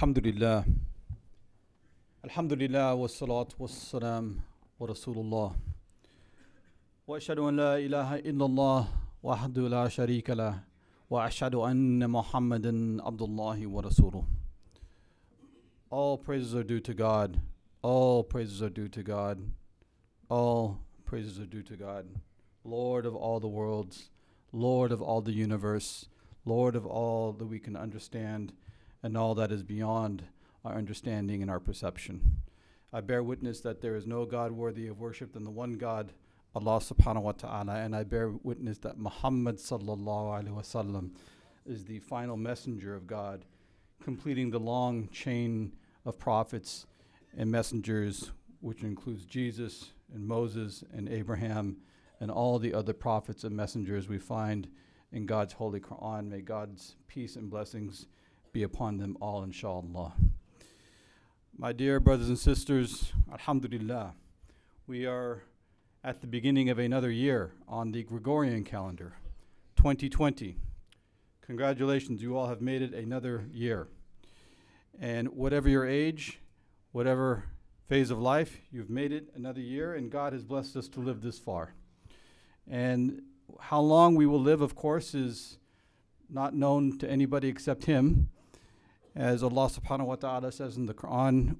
Alhamdulillah. Elhamdülillah ve salatu ve selam ve Resulullah. Ve eşhedü en la ilahe illallah vahdu la şerike leh ve eşhedü enne Muhammeden abdullahi ve. All praises are due to God. All praises are due to God. All praises are due to God. Lord of all the worlds, Lord of all the universe, Lord of all that we can understand, and all that is beyond our understanding and our perception. I bear witness that there is no God worthy of worship than the one God, Allah subhanahu wa ta'ala, and I bear witness that Muhammad sallallahu alaihi wasallam is the final messenger of God, completing the long chain of prophets and messengers, which includes Jesus and Moses and Abraham and all the other prophets and messengers we find in God's holy Quran. May God's peace and blessings be upon them all, inshallah. My dear brothers and sisters, Alhamdulillah, we are at the beginning of another year on the Gregorian calendar, 2020. Congratulations, you all have made it another year. And whatever your age, whatever phase of life, you've made it another year, and God has blessed us to live this far. And how long we will live, of course, is not known to anybody except Him. As Allah subhanahu wa ta'ala says in the Quran,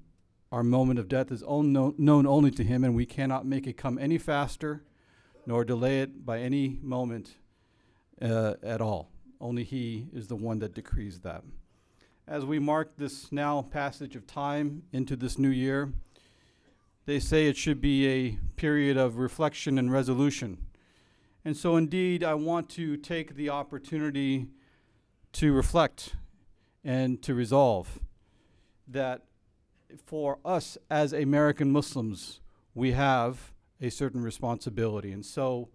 our moment of death is known, known only to Him, and we cannot make it come any faster nor delay it by any moment uh, at all. Only He is the one that decrees that. As we mark this now passage of time into this new year, they say it should be a period of reflection and resolution. And so, indeed, I want to take the opportunity to reflect and to resolve that for us as American Muslims, we have a certain responsibility. And so,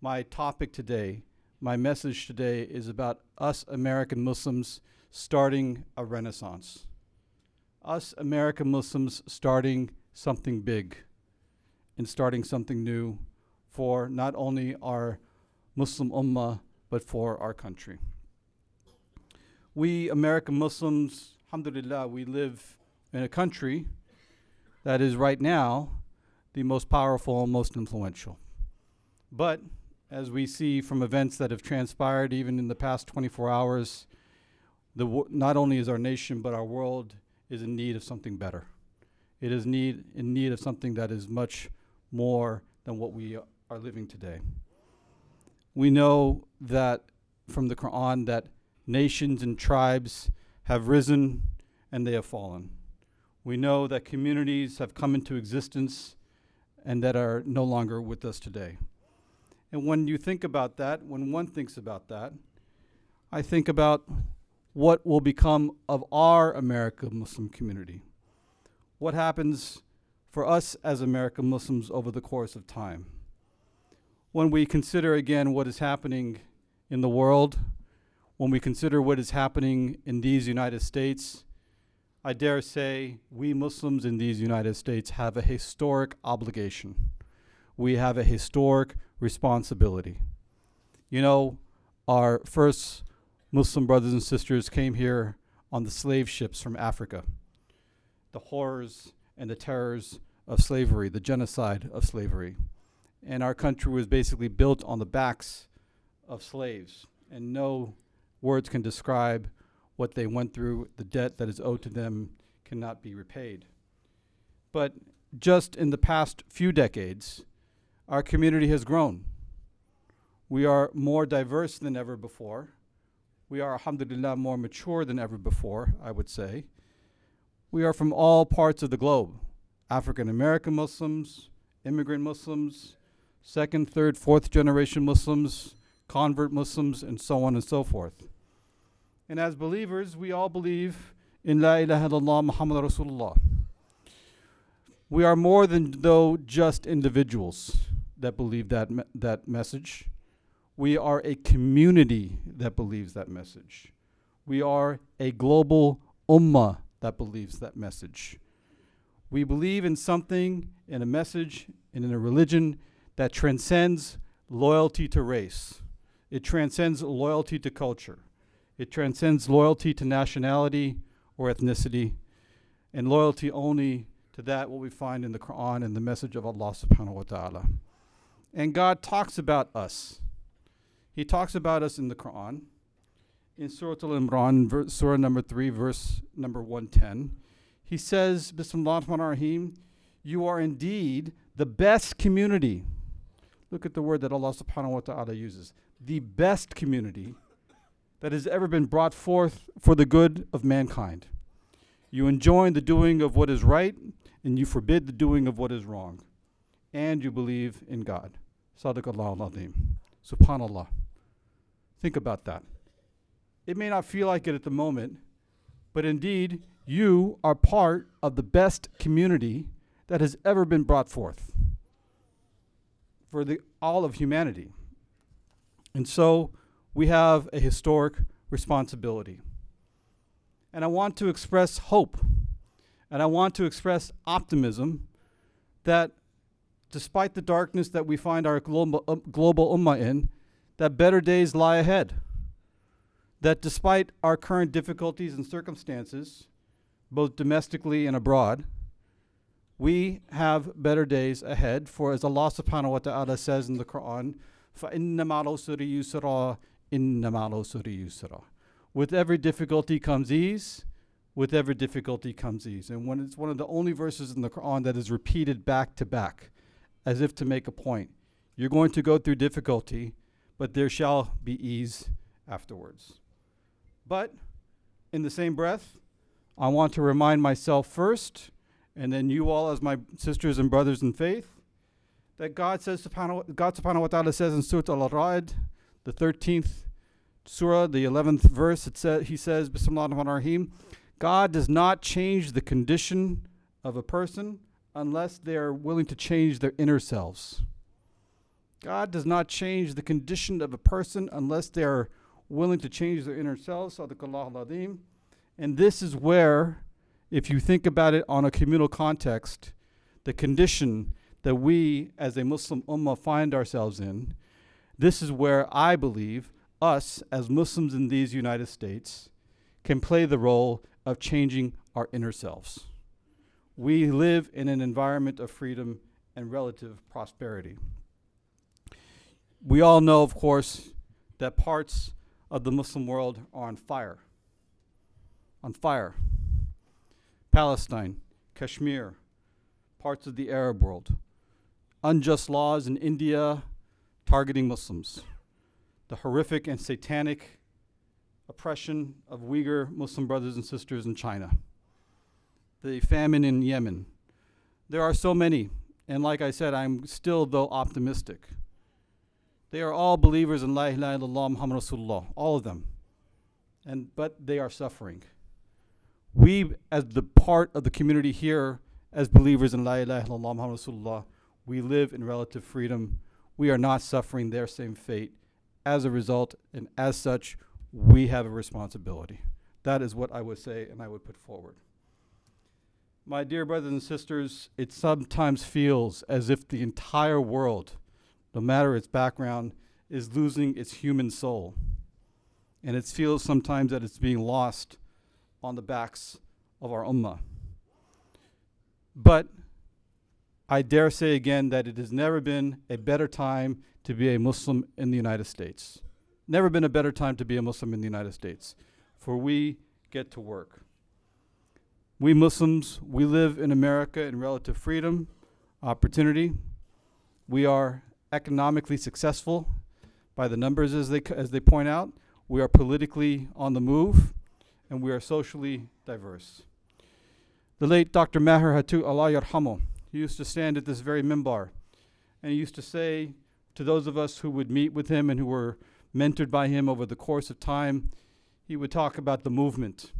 my topic today, my message today is about us American Muslims starting a renaissance. Us American Muslims starting something big and starting something new for not only our Muslim Ummah, but for our country. We American Muslims, alhamdulillah, we live in a country that is right now the most powerful and most influential. But as we see from events that have transpired even in the past 24 hours, the not only is our nation but our world is in need of something better. It is need in need of something that is much more than what we are living today. We know that from the Quran that nations and tribes have risen and they have fallen. We know that communities have come into existence and that are no longer with us today. And when you think about that, when one thinks about that, I think about what will become of our American Muslim community. What happens for us as American Muslims over the course of time? When we consider again what is happening in the world, when we consider what is happening in these United States, I dare say we Muslims in these United States have a historic obligation. We have a historic responsibility. You know, our first Muslim brothers and sisters came here on the slave ships from Africa. The horrors and the terrors of slavery, the genocide of slavery. And our country was basically built on the backs of slaves. And no words can describe what they went through. The debt that is owed to them cannot be repaid. But just in the past few decades, our community has grown. We are more diverse than ever before. We are, alhamdulillah, more mature than ever before, I would say. We are from all parts of the globe African American Muslims, immigrant Muslims, second, third, fourth generation Muslims, convert Muslims, and so on and so forth. And as believers, we all believe in La ilaha illallah Muhammad Rasulullah. We are more than though just individuals that believe that, me- that message. We are a community that believes that message. We are a global ummah that believes that message. We believe in something, in a message, and in a religion that transcends loyalty to race. It transcends loyalty to culture. It transcends loyalty to nationality or ethnicity, and loyalty only to that what we find in the Quran and the message of Allah subhanahu wa ta'ala. And God talks about us. He talks about us in the Quran. In Surah Al Imran, ver- Surah number 3, verse number 110, he says, Bismillah ar rahim you are indeed the best community. Look at the word that Allah subhanahu wa ta'ala uses. The best community that has ever been brought forth for the good of mankind. You enjoin the doing of what is right, and you forbid the doing of what is wrong. And you believe in God. Al-Azim. Subhanallah. Think about that. It may not feel like it at the moment, but indeed, you are part of the best community that has ever been brought forth for the, all of humanity. And so we have a historic responsibility. And I want to express hope and I want to express optimism that despite the darkness that we find our global, uh, global ummah in, that better days lie ahead. That despite our current difficulties and circumstances, both domestically and abroad, we have better days ahead. For as Allah subhanahu wa ta'ala says in the Quran, فَإِنَّ مَعَ الْعُسْرِ يُسْرًا إِنَّ مَعَ الْعُسْرِ يُسْرًا With every difficulty comes ease, with every difficulty comes ease. And when it's one of the only verses in the Quran that is repeated back to back, as if to make a point. You're going to go through difficulty, but there shall be ease afterwards. But in the same breath, I want to remind myself first, and then you all as my sisters and brothers in faith, that God says subhanahu, God subhanahu wa ta'ala says in Surah Al-Ra'd, the 13th surah, the 11th verse, it says, he says, Bismillah rahim God does not change the condition of a person unless they are willing to change their inner selves. God does not change the condition of a person unless they are willing to change their inner selves. And this is where, if you think about it on a communal context, the condition that we as a Muslim ummah find ourselves in, this is where I believe us as Muslims in these United States can play the role of changing our inner selves. We live in an environment of freedom and relative prosperity. We all know, of course, that parts of the Muslim world are on fire. On fire. Palestine, Kashmir, parts of the Arab world, unjust laws in India targeting Muslims, the horrific and satanic oppression of Uyghur Muslim brothers and sisters in China, the famine in Yemen. There are so many, and like I said, I'm still, though, optimistic. They are all believers in La ilaha illallah Muhammad Rasulullah, all of them. And, but they are suffering. We, as the part of the community here, as believers in La ilaha illallah Muhammad Rasulullah, we live in relative freedom. We are not suffering their same fate. As a result, and as such, we have a responsibility. That is what I would say and I would put forward. My dear brothers and sisters, it sometimes feels as if the entire world, no matter its background, is losing its human soul. And it feels sometimes that it's being lost on the backs of our ummah. But I dare say again that it has never been a better time to be a Muslim in the United States. Never been a better time to be a Muslim in the United States, for we get to work. We Muslims, we live in America in relative freedom, opportunity. We are economically successful by the numbers as they, as they point out. We are politically on the move, and we are socially diverse. The late Dr. Maher Hathout Allah Yarhamu, he used to stand at this very mimbar, and he used to say to those of us who would meet with him and who were mentored by him over the course of time, he would talk about the movement,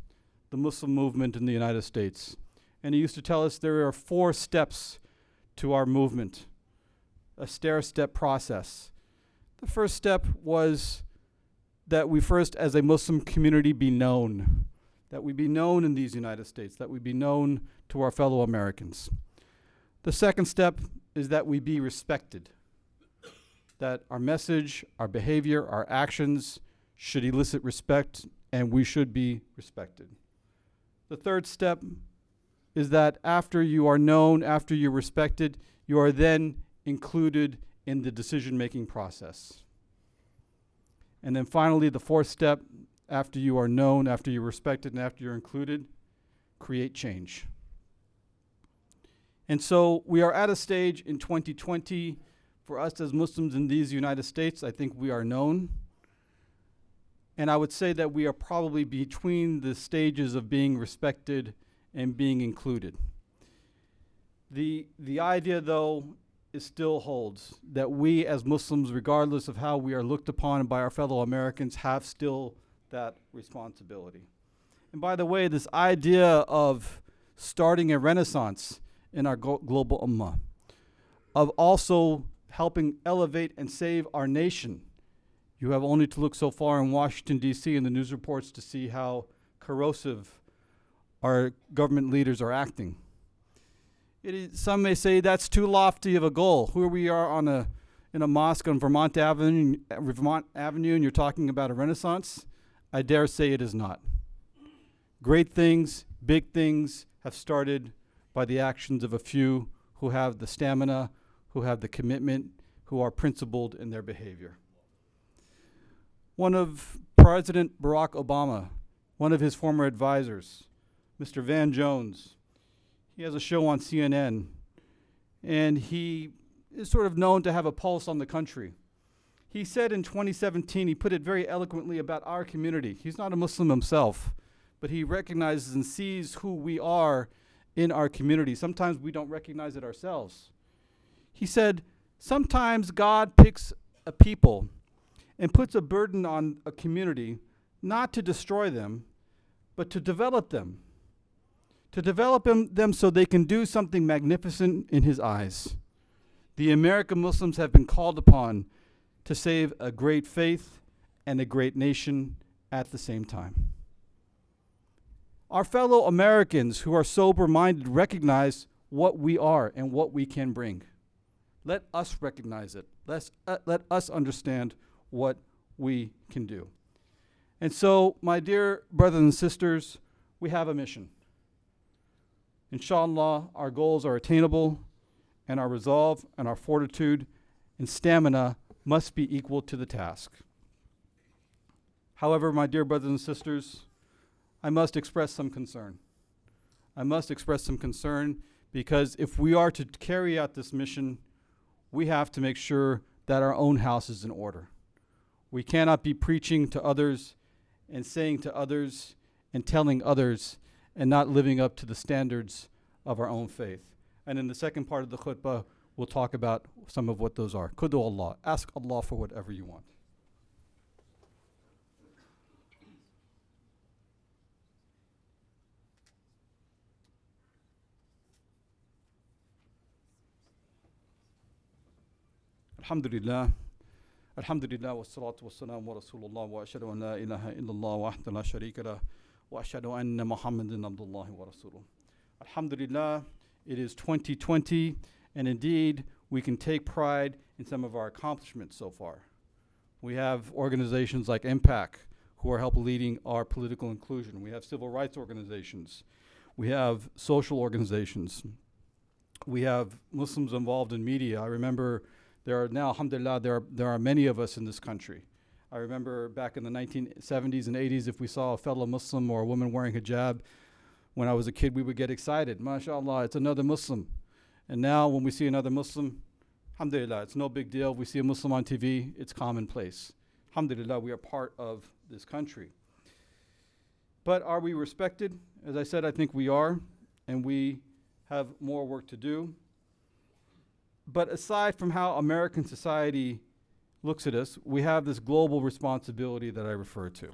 the Muslim movement in the United States. And he used to tell us there are four steps to our movement, a stair step process. The first step was that we first, as a Muslim community, be known, that we be known in these United States, that we be known to our fellow Americans. The second step is that we be respected that our message, our behavior, our actions should elicit respect and we should be respected. The third step is that after you are known, after you're respected, you are then included in the decision making process. And then finally, the fourth step after you are known, after you're respected, and after you're included, create change. And so we are at a stage in 2020 for us as Muslims in these United States, I think we are known. And I would say that we are probably between the stages of being respected and being included. The, the idea, though, still holds that we as Muslims, regardless of how we are looked upon by our fellow Americans, have still that responsibility. And by the way, this idea of starting a renaissance in our global ummah, of also helping elevate and save our nation. You have only to look so far in Washington, D.C., in the news reports to see how corrosive our government leaders are acting. some may say that's too lofty of a goal. Here we are on a, in a mosque on Vermont Avenue, Vermont Avenue, and you're talking about a renaissance. I dare say it is not. Great things, big things have started by the actions of a few who have the stamina, who have the commitment, who are principled in their behavior. One of President Barack Obama, one of his former advisors, Mr. Van Jones, he has a show on CNN, and he is sort of known to have a pulse on the country. He said in 2017, he put it very eloquently about our community. He's not a Muslim himself, but he recognizes and sees who we are in our community. Sometimes we don't recognize it ourselves. He said, Sometimes God picks a people and puts a burden on a community not to destroy them, but to develop them. To develop them, so they can do something magnificent in His eyes. The American Muslims have been called upon to save a great faith and a great nation at the same time. Our fellow Americans who are sober minded recognize what we are and what we can bring. Let us recognize it. Let's, uh, let us understand what we can do. And so, my dear brothers and sisters, we have a mission. Inshallah, our goals are attainable, and our resolve and our fortitude and stamina must be equal to the task. However, my dear brothers and sisters, I must express some concern. I must express some concern because if we are to carry out this mission, we have to make sure that our own house is in order. We cannot be preaching to others and saying to others and telling others and not living up to the standards of our own faith. And in the second part of the khutbah, we'll talk about some of what those are. Kudu Allah. Ask Allah for whatever you want. Elhamdülillah. Elhamdülillah ve salatu ve selamu ve Resulullah ve illallah ve ahde la şerike leh ve eşhedü enne Muhammeden abdullah. Alhamdulillah, it is 2020 and indeed we can take pride in some of our accomplishments so far. We have organizations like MPAC who are helping leading our political inclusion. We have civil rights organizations. We have social organizations. We have Muslims involved in media. I remember there are now, alhamdulillah, there are, there are many of us in this country. I remember back in the 1970s and 80s, if we saw a fellow Muslim or a woman wearing hijab, when I was a kid, we would get excited. MashaAllah, it's another Muslim. And now, when we see another Muslim, alhamdulillah, it's no big deal. We see a Muslim on TV, it's commonplace. Alhamdulillah, we are part of this country. But are we respected? As I said, I think we are, and we have more work to do. But aside from how American society looks at us, we have this global responsibility that I refer to.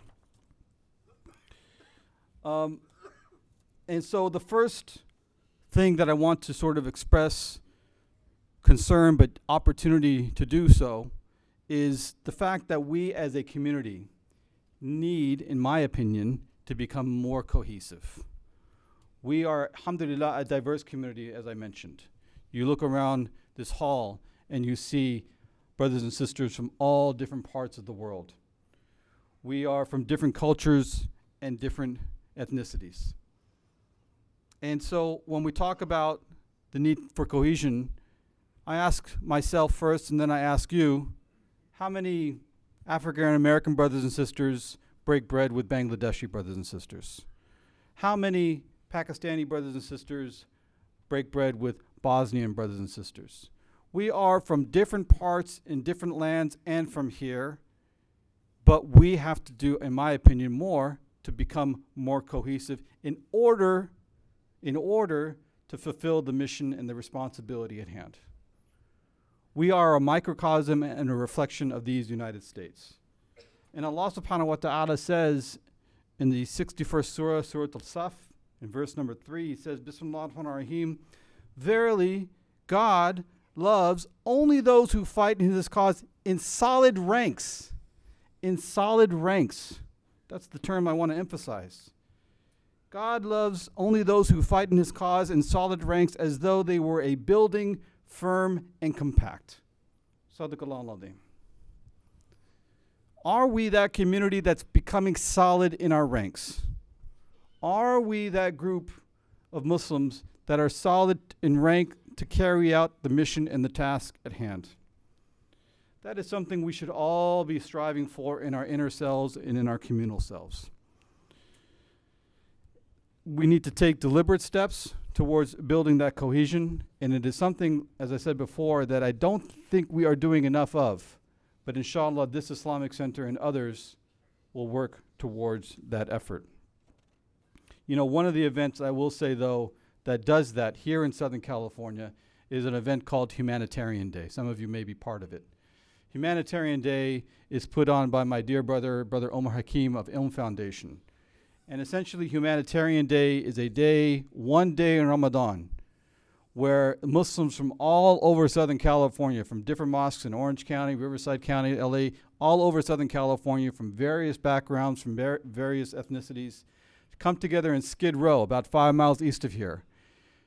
Um, and so the first thing that I want to sort of express concern but opportunity to do so is the fact that we as a community need, in my opinion, to become more cohesive. We are, alhamdulillah, a diverse community, as I mentioned. You look around this hall and you see brothers and sisters from all different parts of the world. We are from different cultures and different ethnicities. And so when we talk about the need for cohesion, I ask myself first and then I ask you how many African American brothers and sisters break bread with Bangladeshi brothers and sisters? How many Pakistani brothers and sisters break bread with Bosnian brothers and sisters? We are from different parts in different lands and from here, but we have to do, in my opinion, more to become more cohesive in order, in order to fulfill the mission and the responsibility at hand. We are a microcosm and a reflection of these United States. And Allah subhanahu wa ta'ala says in the 61st surah, Surah Al-Saf, in verse number 3, he says, Bismillah rahim Verily, God loves only those who fight in his cause in solid ranks. In solid ranks. That's the term I want to emphasize. God loves only those who fight in his cause in solid ranks as though they were a building firm and compact. Are we that community that's becoming solid in our ranks? Are we that group of Muslims that are solid in rank to carry out the mission and the task at hand? That is something we should all be striving for in our inner selves and in our communal selves. We need to take deliberate steps towards building that cohesion, and it is something, as I said before, that I don't think we are doing enough of. But inshallah, this Islamic Center and others will work towards that effort. You know, one of the events I will say, though, that does that here in Southern California is an event called Humanitarian Day. Some of you may be part of it. Humanitarian Day is put on by my dear brother, Brother Omar Hakim of Ilm Foundation. And essentially, Humanitarian Day is a day, one day in Ramadan, where Muslims from all over Southern California, from different mosques in Orange County, Riverside County, LA, all over Southern California, from various backgrounds, from various ethnicities, come together in Skid Row, about five miles east of here,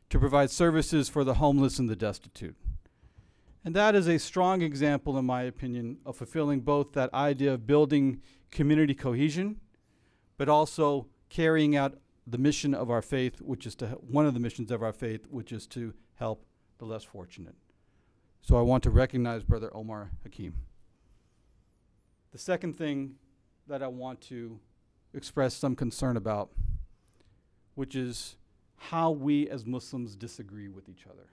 to provide services for the homeless and the destitute. And that is a strong example, in my opinion, of fulfilling both that idea of building community cohesion, but also carrying out the mission of our faith, which is to one of the missions of our faith, which is to help the less fortunate. So I want to recognize Brother Omar Hakim. The second thing that I want to express some concern about, which is how we as Muslims disagree with each other.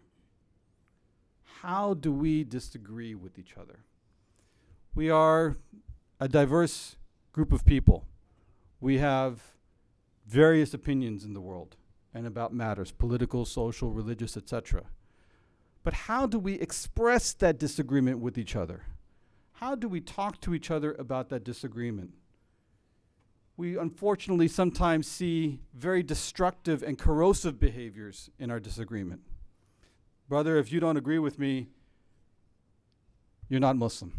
How do we disagree with each other? We are a diverse group of people. We have various opinions in the world and about matters political, social, religious, etc. But how do we express that disagreement with each other? How do we talk to each other about that disagreement? We unfortunately sometimes see very destructive and corrosive behaviors in our disagreement. Brother, if you don't agree with me, you're not Muslim.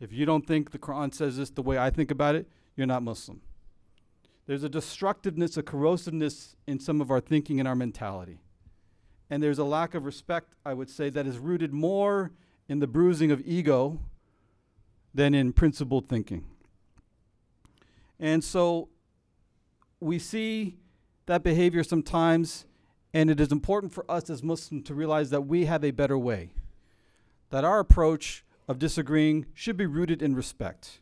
If you don't think the Quran says this the way I think about it, you're not Muslim. There's a destructiveness, a corrosiveness in some of our thinking and our mentality. And there's a lack of respect, I would say, that is rooted more in the bruising of ego than in principled thinking. And so we see that behavior sometimes, and it is important for us as Muslims to realize that we have a better way, that our approach of disagreeing should be rooted in respect.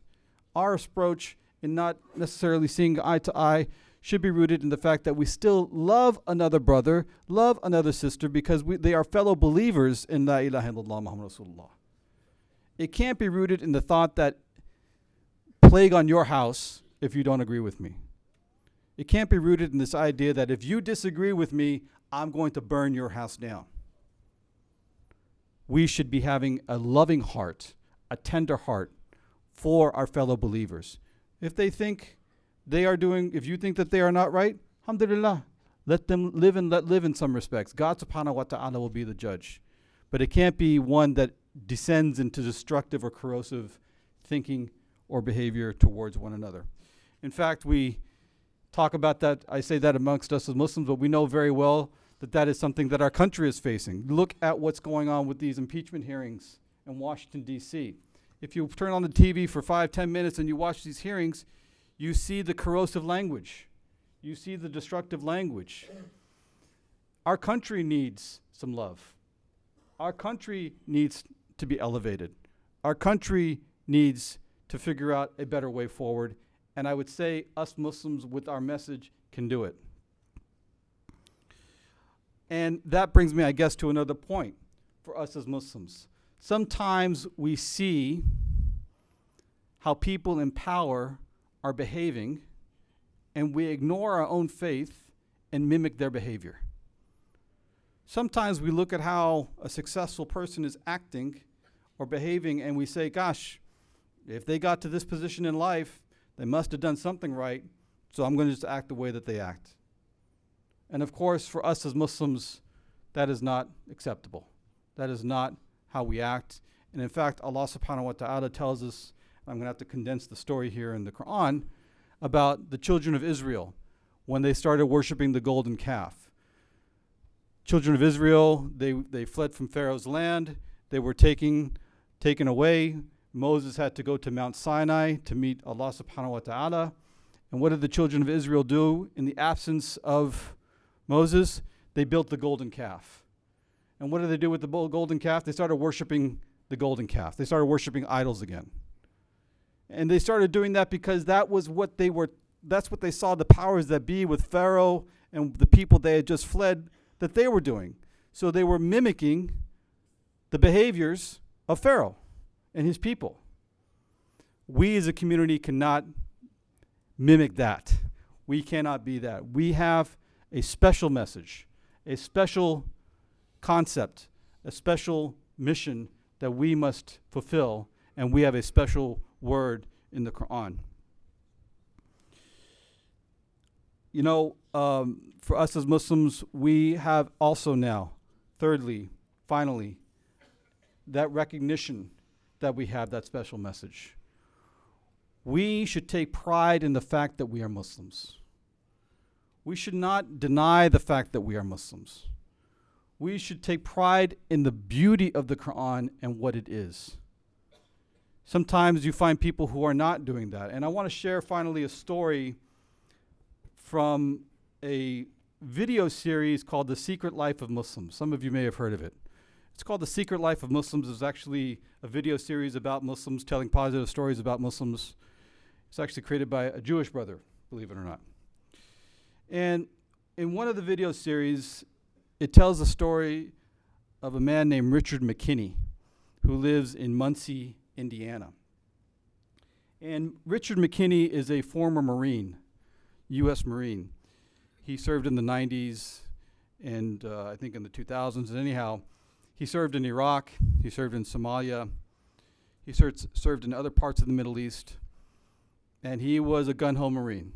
Our approach in not necessarily seeing eye to eye should be rooted in the fact that we still love another brother, love another sister, because we, they are fellow believers in La ilaha illallah Muhammad Rasulullah. It can't be rooted in the thought that plague on your house if you don't agree with me. It can't be rooted in this idea that if you disagree with me, I'm going to burn your house down. We should be having a loving heart, a tender heart for our fellow believers. If they think they are doing, if you think that they are not right, alhamdulillah, let them live and let live in some respects. God subhanahu wa ta'ala will be the judge. But it can't be one that descends into destructive or corrosive thinking or behavior towards one another. In fact, we talk about that. I say that amongst us as Muslims, but we know very well that that is something that our country is facing. Look at what's going on with these impeachment hearings in Washington, D.C. If you turn on the TV for five, ten minutes and you watch these hearings, you see the corrosive language. You see the destructive language. Our country needs some love. Our country needs to be elevated. Our country needs to figure out a better way forward. And I would say us Muslims, with our message, can do it. And that brings me, I guess, to another point for us as Muslims. Sometimes we see how people in power are behaving, and we ignore our own faith and mimic their behavior. Sometimes we look at how a successful person is acting or behaving, and we say, gosh, if they got to this position in life, they must have done something right, so I'm going to just act the way that they act. And of course, for us as Muslims, that is not acceptable. That is not how we act. And in fact, Allah subhanahu wa ta'ala tells us, I'm going to have to condense the story here in the Quran, about the children of Israel when they started worshiping the golden calf. Children of Israel, they, they fled from Pharaoh's land. They were taking, taken away. Moses had to go to Mount Sinai to meet Allah subhanahu wa ta'ala. And what did the children of Israel do in the absence of Moses? They built the golden calf. And what did they do with the golden calf? They started worshiping the golden calf. They started worshiping idols again. And they started doing that because that was what they were, that's what they saw the powers that be with Pharaoh and the people they had just fled that they were doing. So they were mimicking the behaviors of Pharaoh and his people. We as a community cannot mimic that. We cannot be that. We have a special message, a special concept, a special mission that we must fulfill, and we have a special word in the Quran. You know, um, for us as Muslims, we have also now, thirdly, finally, that recognition that we have that special message. We should take pride in the fact that we are Muslims. We should not deny the fact that we are Muslims. We should take pride in the beauty of the Quran and what it is. Sometimes you find people who are not doing that. And I want to share finally a story from a video series called The Secret Life of Muslims. Some of you may have heard of it. It's called The Secret Life of Muslims. It's actually a video series about Muslims, telling positive stories about Muslims. It's actually created by a Jewish brother, believe it or not. And in one of the video series, it tells the story of a man named Richard McKinney who lives in Muncie, Indiana. And Richard McKinney is a former Marine, U.S. Marine. He served in the 90s and uh, I think in the 2000s. And anyhow, he served in Iraq, he served in Somalia, he served, served in other parts of the Middle East, and he was a gun ho Marine.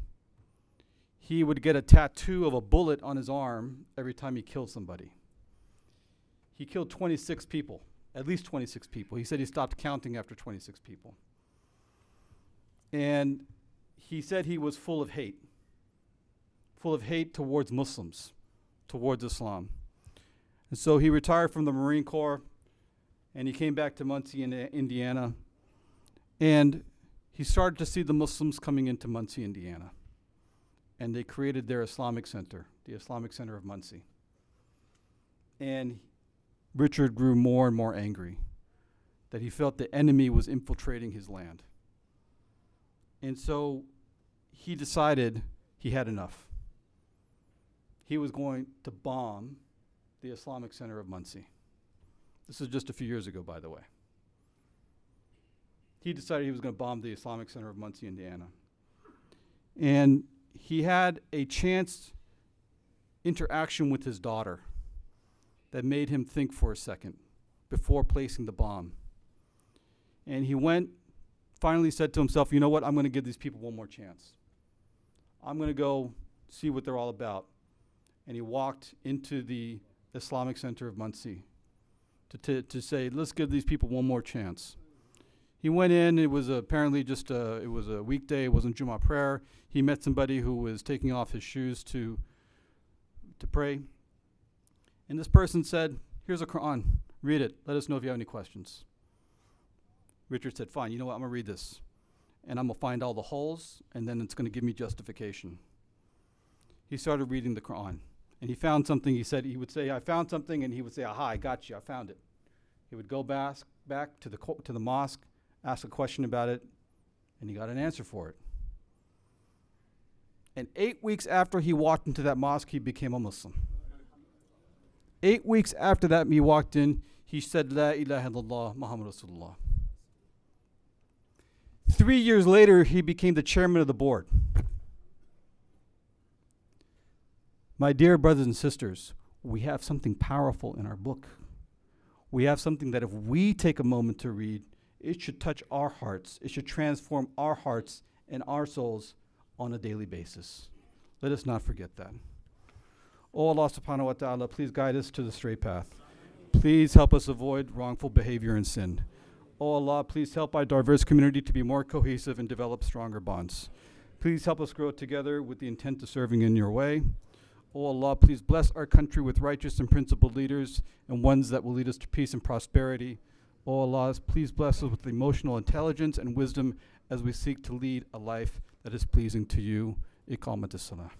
He would get a tattoo of a bullet on his arm every time he killed somebody. He killed 26 people at least 26 people. He said he stopped counting after 26 people. And he said he was full of hate, full of hate towards Muslims, towards Islam. And so he retired from the Marine Corps and he came back to Muncie, in Indiana. And he started to see the Muslims coming into Muncie, Indiana. And they created their Islamic Center, the Islamic Center of Muncie. And Richard grew more and more angry that he felt the enemy was infiltrating his land. And so he decided he had enough. He was going to bomb the Islamic Center of Muncie. This is just a few years ago, by the way. He decided he was going to bomb the Islamic Center of Muncie, Indiana. And he had a chance interaction with his daughter that made him think for a second before placing the bomb. And he went, finally said to himself, You know what? I'm going to give these people one more chance. I'm going to go see what they're all about. And he walked into the Islamic Center of Muncie to, to, to say, Let's give these people one more chance. He went in. It was apparently just a, it was a weekday. It wasn't Jummah prayer. He met somebody who was taking off his shoes to to pray. And this person said, Here's a Quran. Read it. Let us know if you have any questions. Richard said, Fine, you know what? I'm to read this. And I'm to find all the holes, and then it's to give me justification. he started reading the Quran. And he found something, he said, he would say, I found something, and he would say, Aha, I got you, I found it. He would go back, back to, the to the mosque, ask a question about it, and he got an answer for it. And eight weeks after he walked into that mosque, he became a Muslim. Eight weeks after that, he walked in, he said, La ilaha illallah, Muhammad Rasulullah. Three years later, he became the chairman of the board. My dear brothers and sisters, we have something powerful in our book. We have something that if we take a moment to read, it should touch our hearts. It should transform our hearts and our souls on a daily basis. Let us not forget that. Oh Allah subhanahu wa ta'ala, please guide us to the straight path. Please help us avoid wrongful behavior and sin. Oh Allah, please help our diverse community to be more cohesive and develop stronger bonds. Please help us grow together with the intent of serving in your way. Oh Allah, please bless our country with righteous and principled leaders and ones that will lead us to peace and prosperity. Oh Allah, please bless us with emotional intelligence and wisdom as we seek to lead a life that is pleasing to you. Iqamat as-salah.